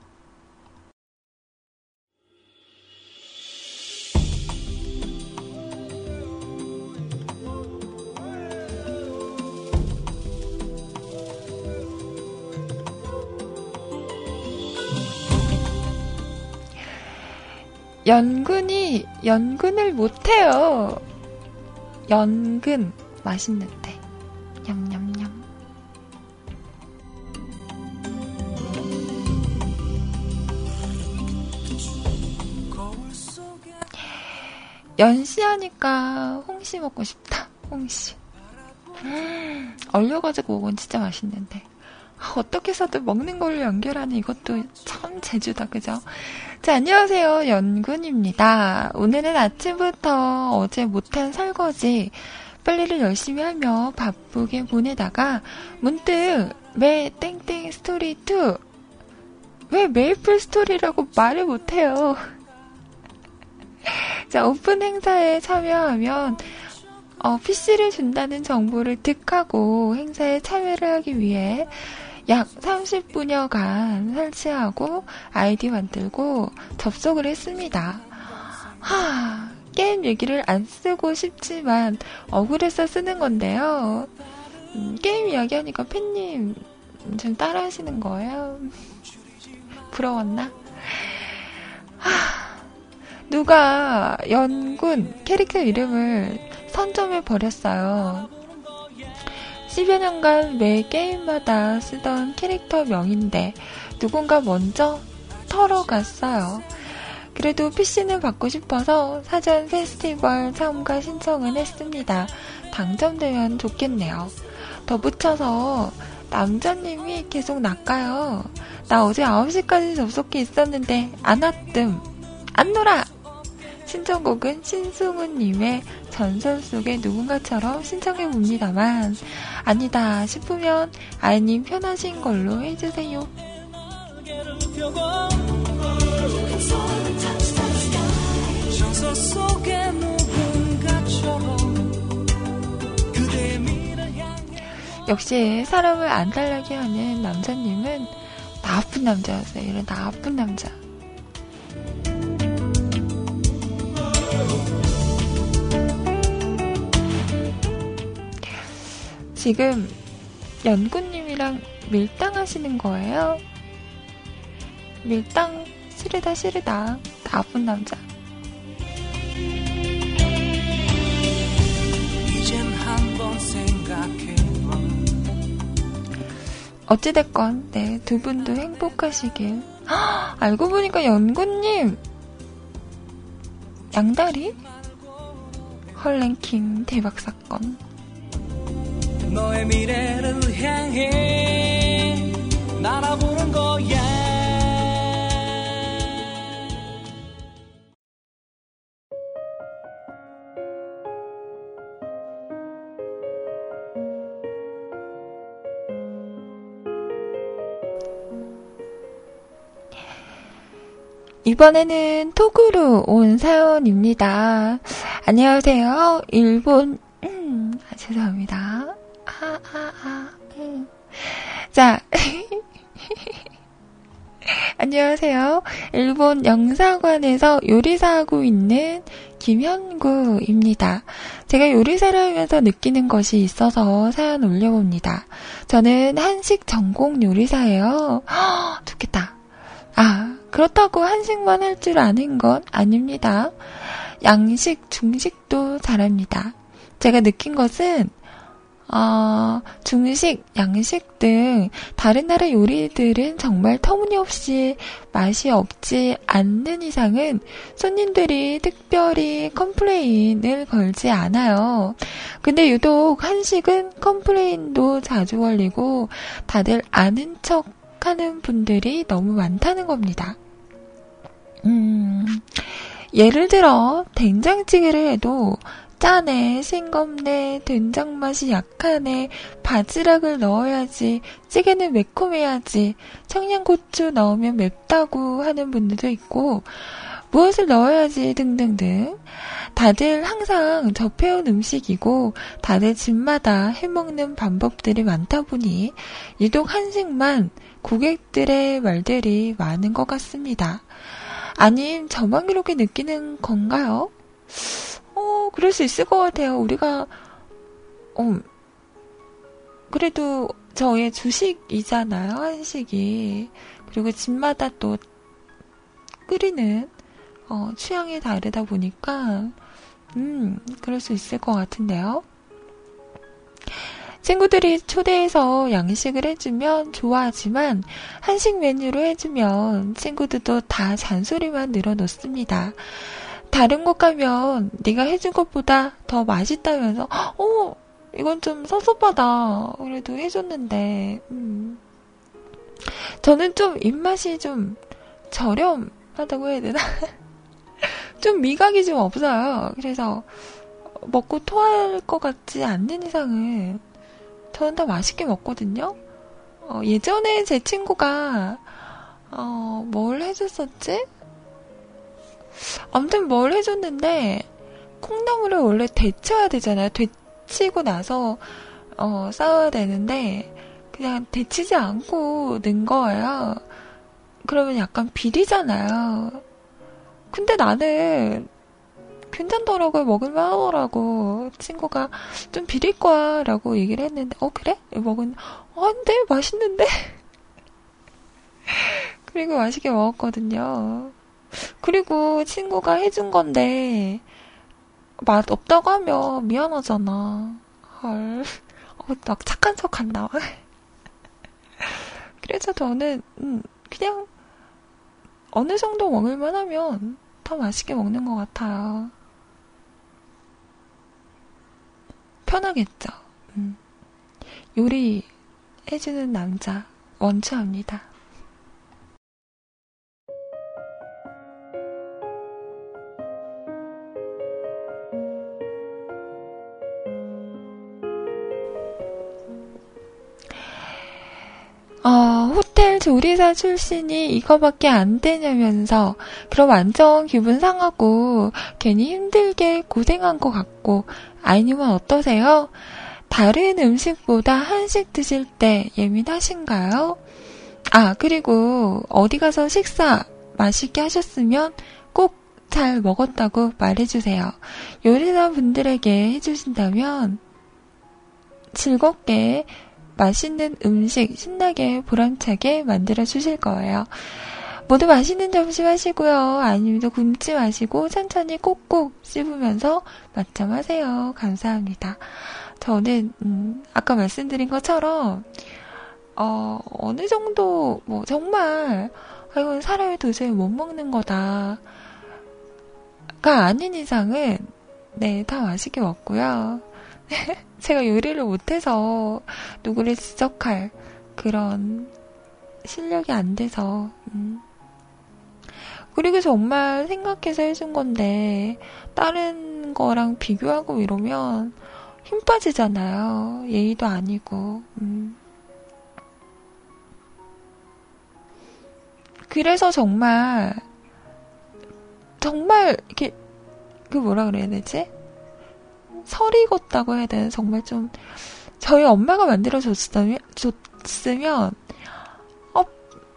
연근이 연근을 못해요. 연근 맛있는데. 냠냠냠. 연시하니까 홍시 먹고 싶다. 홍시. 음, 얼려가지고 오건 진짜 맛있는데. 아, 어떻게 해서도 먹는 걸로 연결하는 이것도 참 재주다 그죠? 자 안녕하세요. 연근입니다. 오늘은 아침부터 어제 못한 설거지 빨래를 열심히 하며 바쁘게 보내다가 문득 매 땡땡 스토리 2 왜 메이플 스토리라고 말을 못해요. 자 오픈 행사에 참여하면 어, PC를 준다는 정보를 득하고 행사에 참여를 하기 위해 약 30분여간 설치하고 아이디 만들고 접속을 했습니다. 하, 게임 얘기를 안 쓰고 싶지만 억울해서 쓰는 건데요. 음, 게임 이야기 하니까 팬님 좀 따라 하시는 거예요? 부러웠나? 하, 누가 연군 캐릭터 이름을 선점해 버렸어요. 10여 년간 매 게임마다 쓰던 캐릭터 명인데 누군가 먼저 털어갔어요. 그래도 PC는 받고 싶어서 사전 페스티벌 참가 신청은 했습니다. 당첨되면 좋겠네요. 덧붙여서 남자님이 계속 낚아요. 나 어제 9시까지 접속해 있었는데 안 왔뜸. 안 놀아! 신청곡은 신승우님의 전설 속의 누군가처럼 신청해 봅니다만, 아니다 싶으면 아이님 편하신 걸로 해주세요. 역시 사람을 안 달라게 하는 남자님은 나쁜 남자였어요. 이런 나쁜 남자. 지금 연구님이랑 밀당하시는 거예요? 밀당 싫으다 싫으다 나쁜 남자. 어찌됐건 네 두 분도 행복하시길. 헉, 알고 보니까 연구님 양다리 헐랭킹 대박 사건. 너의 미래를 향해 날아보는 거야 이번에는 톡으로 온 사연입니다. 안녕하세요. 일본, 음, 아, 죄송합니다. 아, 아, 아, 음. 자. 안녕하세요. 일본 영사관에서 요리사 하고 있는 김현구입니다. 제가 요리사를 하면서 느끼는 것이 있어서 사연 올려봅니다. 저는 한식 전공 요리사예요. 허, 좋겠다. 아, 그렇다고 한식만 할 줄 아는 건 아닙니다. 양식, 중식도 잘합니다. 제가 느낀 것은 어, 중식, 양식 등 다른 나라 요리들은 정말 터무니없이 맛이 없지 않는 이상은 손님들이 특별히 complain을 걸지 않아요. 근데 유독 한식은 complain도 자주 걸리고 다들 아는 척 하는 분들이 너무 많다는 겁니다. 음, 예를 들어 된장찌개를 해도 짜네, 싱겁네, 된장 맛이 약하네, 바지락을 넣어야지, 찌개는 매콤해야지, 청양고추 넣으면 맵다고 하는 분들도 있고, 무엇을 넣어야지 등등등. 다들 항상 접해온 음식이고, 다들 집마다 해먹는 방법들이 많다 보니, 유독 한식만 고객들의 말들이 많은 것 같습니다. 아님 저만 그렇게 느끼는 건가요? 어, 그럴 수 있을 것 같아요. 우리가, 어, 그래도 저의 주식이잖아요, 한식이. 그리고 집마다 또 끓이는, 어, 취향이 다르다 보니까, 음, 그럴 수 있을 것 같은데요. 친구들이 초대해서 양식을 해주면 좋아하지만 한식 메뉴로 해주면 친구들도 다 잔소리만 늘어놓습니다. 다른 곳 가면 네가 해준 것보다 더 맛있다면서? 어 이건 좀 섭섭하다. 그래도 해줬는데. 음. 저는 좀 입맛이 좀 저렴하다고 해야 되나? 좀 미각이 좀 없어요. 그래서 먹고 토할 것 같지 않는 이상은 저는 다 맛있게 먹거든요. 어, 예전에 제 친구가 어, 뭘 해줬었지? 아무튼 뭘 해줬는데 콩나물을 원래 데쳐야 되잖아요. 데치고 나서 어, 싸워야 되는데 그냥 데치지 않고 넣은 거예요. 그러면 약간 비리잖아요. 근데 나는 괜찮더라고요. 먹을만 하더라고. 친구가 좀 비릴 거야. 라고 얘기를 했는데, 어, 그래? 먹은, 어, 안 돼. 맛있는데? 그리고 맛있게 먹었거든요. 그리고 친구가 해준 건데, 맛 없다고 하면 미안하잖아. 헐. 어, 막 착한 척 한다. 그래서 저는, 음, 그냥, 어느 정도 먹을만 하면 더 맛있게 먹는 것 같아요. 편하겠죠. 음. 요리 해주는 남자 원추합니다. 어, 호텔 조리사 출신이 이거밖에 안 되냐면서, 그럼 완전 기분 상하고, 괜히 힘들게 고생한 것 같고, 아니면 어떠세요? 다른 음식보다 한식 드실 때 예민하신가요? 아, 그리고 어디 가서 식사 맛있게 하셨으면 꼭 잘 먹었다고 말해주세요. 요리사 분들에게 해주신다면 즐겁게 맛있는 음식 신나게 보람차게 만들어 주실 거예요. 모두 맛있는 점심 하시고요. 아니면 굶지 마시고 천천히 꼭꼭 씹으면서 맛점하세요. 감사합니다. 저는 음, 아까 말씀드린 것처럼 어, 어느 정도 뭐 정말 아, 이건 사람이 도저히 못 먹는 거다가 아닌 이상은 네, 다 맛있게 먹고요. 제가 요리를 못해서 누구를 지적할 그런 실력이 안 돼서, 음. 그리고 정말 생각해서 해준 건데, 다른 거랑 비교하고 이러면 힘 빠지잖아요. 예의도 아니고, 음. 그래서 정말 정말 이렇게 그 뭐라 그래야 되지? 설이 걷다고 해야 되나? 정말 좀 저희 엄마가 만들어줬으면 줬으면 어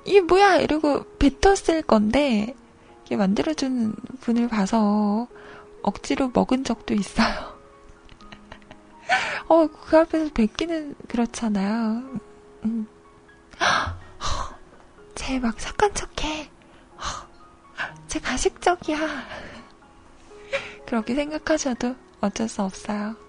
이게 뭐야 이러고 뱉었을 건데 이게 만들어주는 분을 봐서 억지로 먹은 적도 있어요. 어, 그 앞에서 뱉기는 그렇잖아요. 음. 쟤막 착한 척해. 쟤 가식적이야. 그렇게 생각하셔도 어쩔 수 없어요.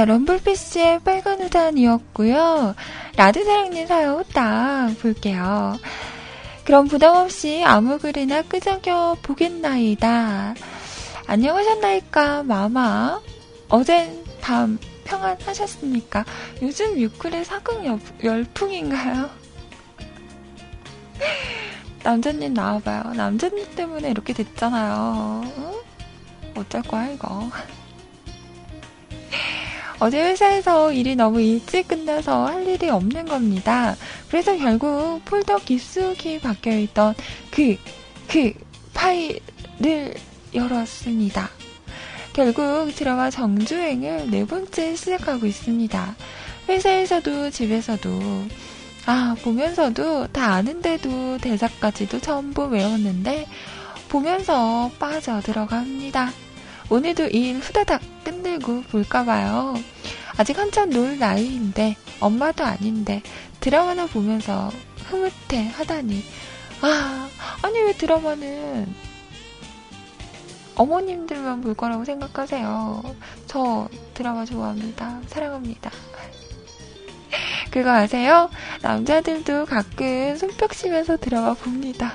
자, 럼블피스의 빨간 우단이었고요. 라드사랑님 사연 딱 볼게요. 그럼 부담없이 아무 글이나 끄적여 보겠나이다. 안녕하셨나이까, 마마. 어젠 밤 평안하셨습니까? 요즘 뮤클의 사극 열풍인가요? 남자님 나와봐요. 남자님 때문에 이렇게 됐잖아요. 응? 어쩔 거야, 이거. 어제 회사에서 일이 너무 일찍 끝나서 할 일이 없는 겁니다. 그래서 결국 폴더 깊숙이 박혀있던 그, 그 파일을 열었습니다. 결국 드라마 정주행을 네 번째 시작하고 있습니다. 회사에서도 집에서도 아 보면서도 다 아는데도 대사까지도 전부 외웠는데 보면서 빠져 들어갑니다. 오늘도 일 후다닥 끝내고 볼까봐요. 아직 한참 놀 나이인데 엄마도 아닌데 드라마나 보면서 흐뭇해 하다니 아 아니 왜 드라마는 어머님들만 볼 거라고 생각하세요. 저 드라마 좋아합니다. 사랑합니다. 그거 아세요? 남자들도 가끔 손뼉 치면서 드라마 봅니다.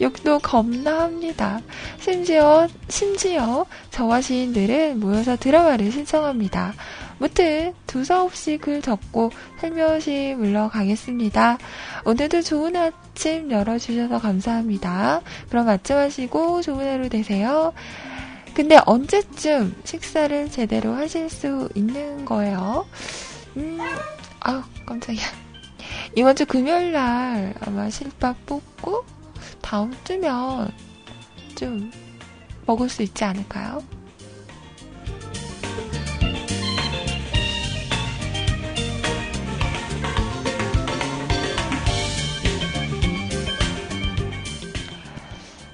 욕도 겁나 합니다. 심지어, 심지어 저와 시인들은 모여서 드라마를 신청합니다. 무튼 두서없이 글 적고 살며시 물러가겠습니다. 오늘도 좋은 아침 열어주셔서 감사합니다. 그럼 아침 하시고 좋은 하루 되세요. 근데 언제쯤 식사를 제대로 하실 수 있는 거예요? 음, 아우, 깜짝이야. 이번 주 금요일 날 아마 실밥 뽑고 다음 주면 좀 먹을 수 있지 않을까요?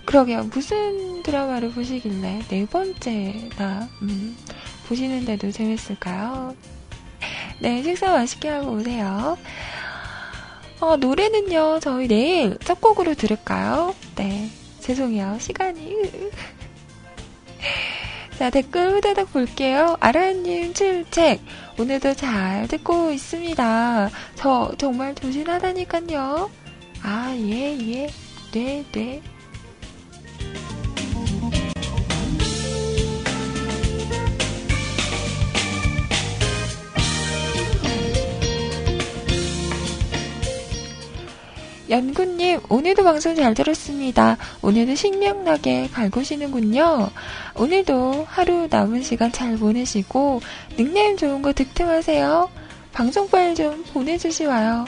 그러게요. 무슨 드라마를 보시길래 네 번째나 음, 보시는데도 재밌을까요? 네, 식사 맛있게 하고 오세요. 어, 노래는요, 저희 내일 첫 곡으로 들을까요? 네. 죄송해요. 시간이. 자, 댓글 후다닥 볼게요. 아라님 출첵. 오늘도 잘 듣고 있습니다. 저 정말 조심하다니까요. 아, 예, 예. 네, 네. 연구님, 오늘도 방송 잘 들었습니다. 오늘도 식명나게 갈구시는군요. 오늘도 하루 남은 시간 잘 보내시고, 닉네임 좋은 거 득템하세요. 방송 파일 좀 보내주시와요.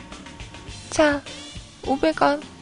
자, 500원.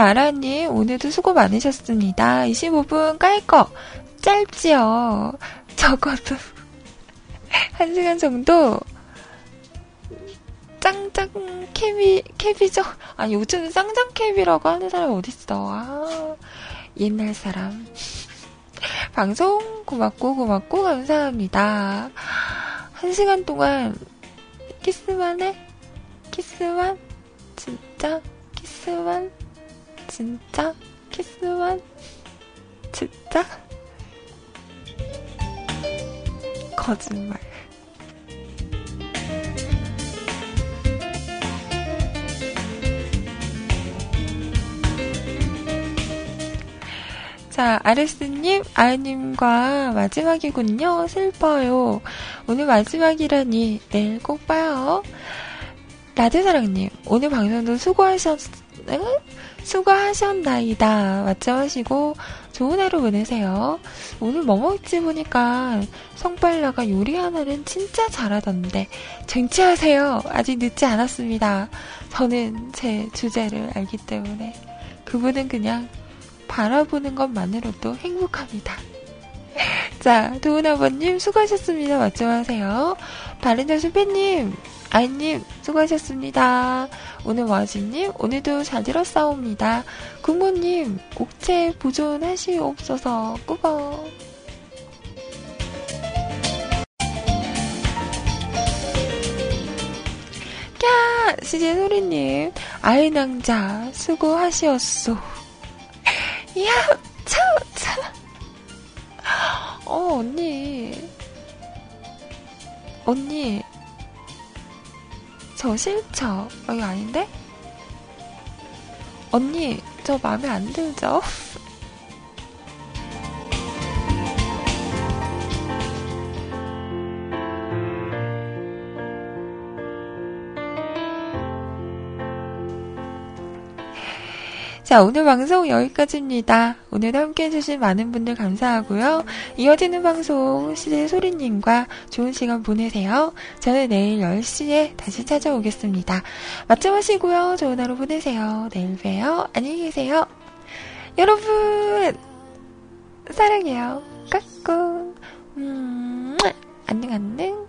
자, 아라님, 오늘도 수고 많으셨습니다. 25분 깔거 짧지요. 적어도 1시간 정도 짱짱 캡이, 캡이죠? 아니, 요즘은 짱짱 캡이라고 하는 사람이 어딨어. 아, 옛날 사람. 방송 고맙고 고맙고 감사합니다. 한 시간 동안 키스만 해? 키스만? 진짜? 키스만? 진짜? 키스만? 진짜? 거짓말. 자, 아레스님, 아이님과 마지막이군요. 슬퍼요. 오늘 마지막이라니, 내일 꼭 봐요. 라드사랑님, 오늘 방송도 수고하셨, 응? 수고하셨나이다. 맞점하시고, 좋은 하루 보내세요. 오늘 뭐 먹지 보니까 성빨라가 요리 하나는 진짜 잘하던데, 쟁취하세요. 아직 늦지 않았습니다. 저는 제 주제를 알기 때문에. 그분은 그냥 바라보는 것만으로도 행복합니다. 자, 도훈 아버님 수고하셨습니다. 맞점하세요. 바른자 수배님, 아이님 수고하셨습니다. 오늘 와지님 오늘도 잘 들었사옵니다. 국모님 옥체 보존하시옵소서 꾸벅. 야 시제 소리님 아이 낭자 수고하시었소. 야 차, 차. 어 언니 언니 저 싫죠? 여기 아닌데? 언니, 저 마음에 안 들죠? 자, 오늘 방송 여기까지입니다. 오늘도 함께 해주신 많은 분들 감사하고요. 이어지는 방송 시즌 소리님과 좋은 시간 보내세요. 저는 내일 10시에 다시 찾아오겠습니다. 마침하시고요. 좋은 하루 보내세요. 내일 봬요. 안녕히 계세요. 여러분, 사랑해요. 까꿍. 음, 안녕, 안녕.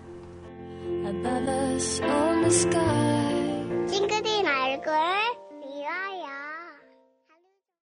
친구들 얼굴.